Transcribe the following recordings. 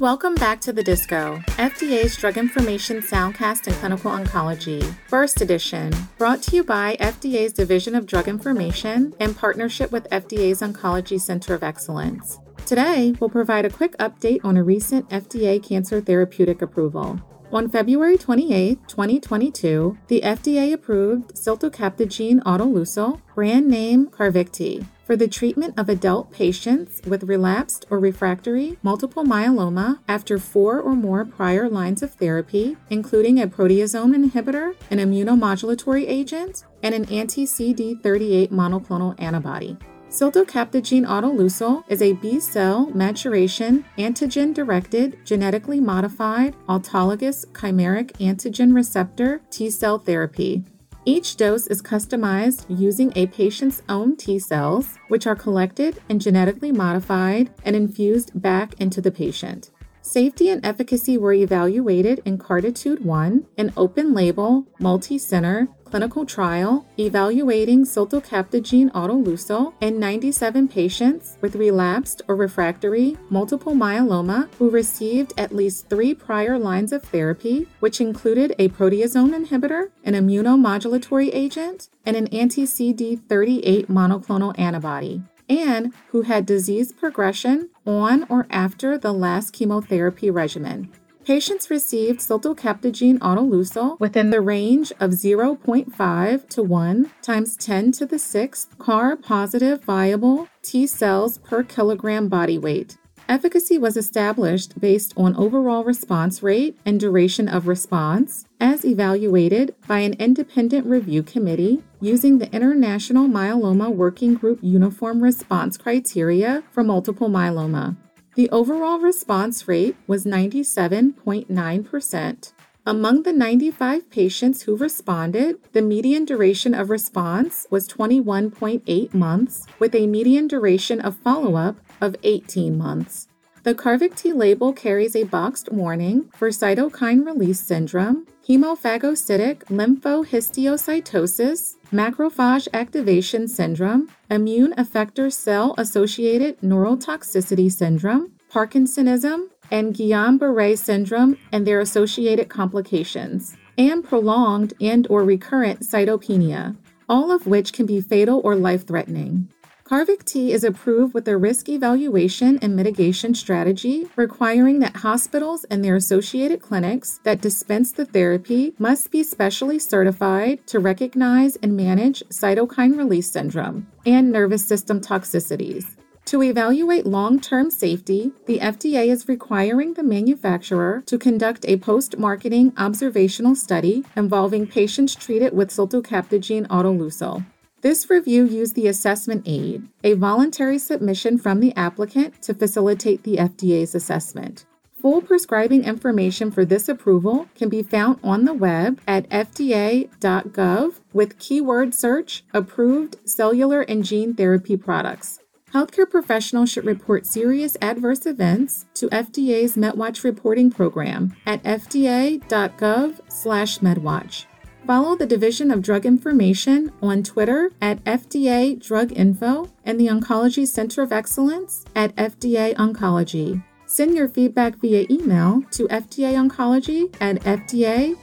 Welcome back to the Disco, FDA's Drug Information Soundcast in Clinical Oncology, Burst Edition, brought to you by FDA's Division of Drug Information in partnership with FDA's Oncology Center of Excellence. Today, we'll provide a quick update on a recent FDA cancer therapeutic approval. On February 28, 2022, the FDA approved ciltacabtagene autoleucel, brand name Carvykti, for the treatment of adult patients with relapsed or refractory multiple myeloma after four or more prior lines of therapy, including a proteasome inhibitor, an immunomodulatory agent, and an anti CD38 monoclonal antibody. Ciltacabtagene autoleucel is a B cell maturation antigen directed genetically modified autologous chimeric antigen receptor T cell therapy. Each dose is customized using a patient's own T cells, which are collected and genetically modified and infused back into the patient. Safety and efficacy were evaluated in Cartitude 1, an open label, multi center clinical trial evaluating ciltacabtagene autoleucel in 97 patients with relapsed or refractory multiple myeloma who received at least three prior lines of therapy, which included a proteasome inhibitor, an immunomodulatory agent, and an anti CD38 monoclonal antibody and who had disease progression on or after the last chemotherapy regimen. Patients received ciltacabtagene autoleucel within the range of 0.5 to 1 times 10 to the 6th CAR positive viable T cells per kilogram body weight. Efficacy was established based on overall response rate and duration of response, as evaluated by an independent review committee using the International Myeloma Working Group Uniform Response Criteria for multiple myeloma. The overall response rate was 97.9%. Among the 95 patients who responded, the median duration of response was 21.8 months, with a median duration of follow up of 18 months. The Carvykti label carries a boxed warning for cytokine release syndrome, hemophagocytic lymphohistiocytosis, macrophage activation syndrome, immune effector cell associated neurotoxicity syndrome, Parkinsonism, and Guillain-Barré syndrome and their associated complications, and prolonged and or recurrent cytopenia, all of which can be fatal or life-threatening. Carvykti is approved with a risk evaluation and mitigation strategy requiring that hospitals and their associated clinics that dispense the therapy must be specially certified to recognize and manage cytokine release syndrome and nervous system toxicities. To evaluate long term safety, the FDA is requiring the manufacturer to conduct a post marketing observational study involving patients treated with ciltacabtagene autoleucel. This review used the assessment aid, a voluntary submission from the applicant to facilitate the FDA's assessment. Full prescribing information for this approval can be found on the web at fda.gov with keyword search approved cellular and gene therapy products. Healthcare professionals should report serious adverse events to FDA's MedWatch reporting program at fda.gov/medwatch. Follow the Division of Drug Information on Twitter at FDA Drug Info and the Oncology Center of Excellence at FDA Oncology. Send your feedback via email to FDA Oncology at fda.hhs.gov.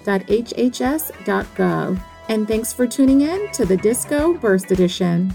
And thanks for tuning in to the Disco Burst Edition.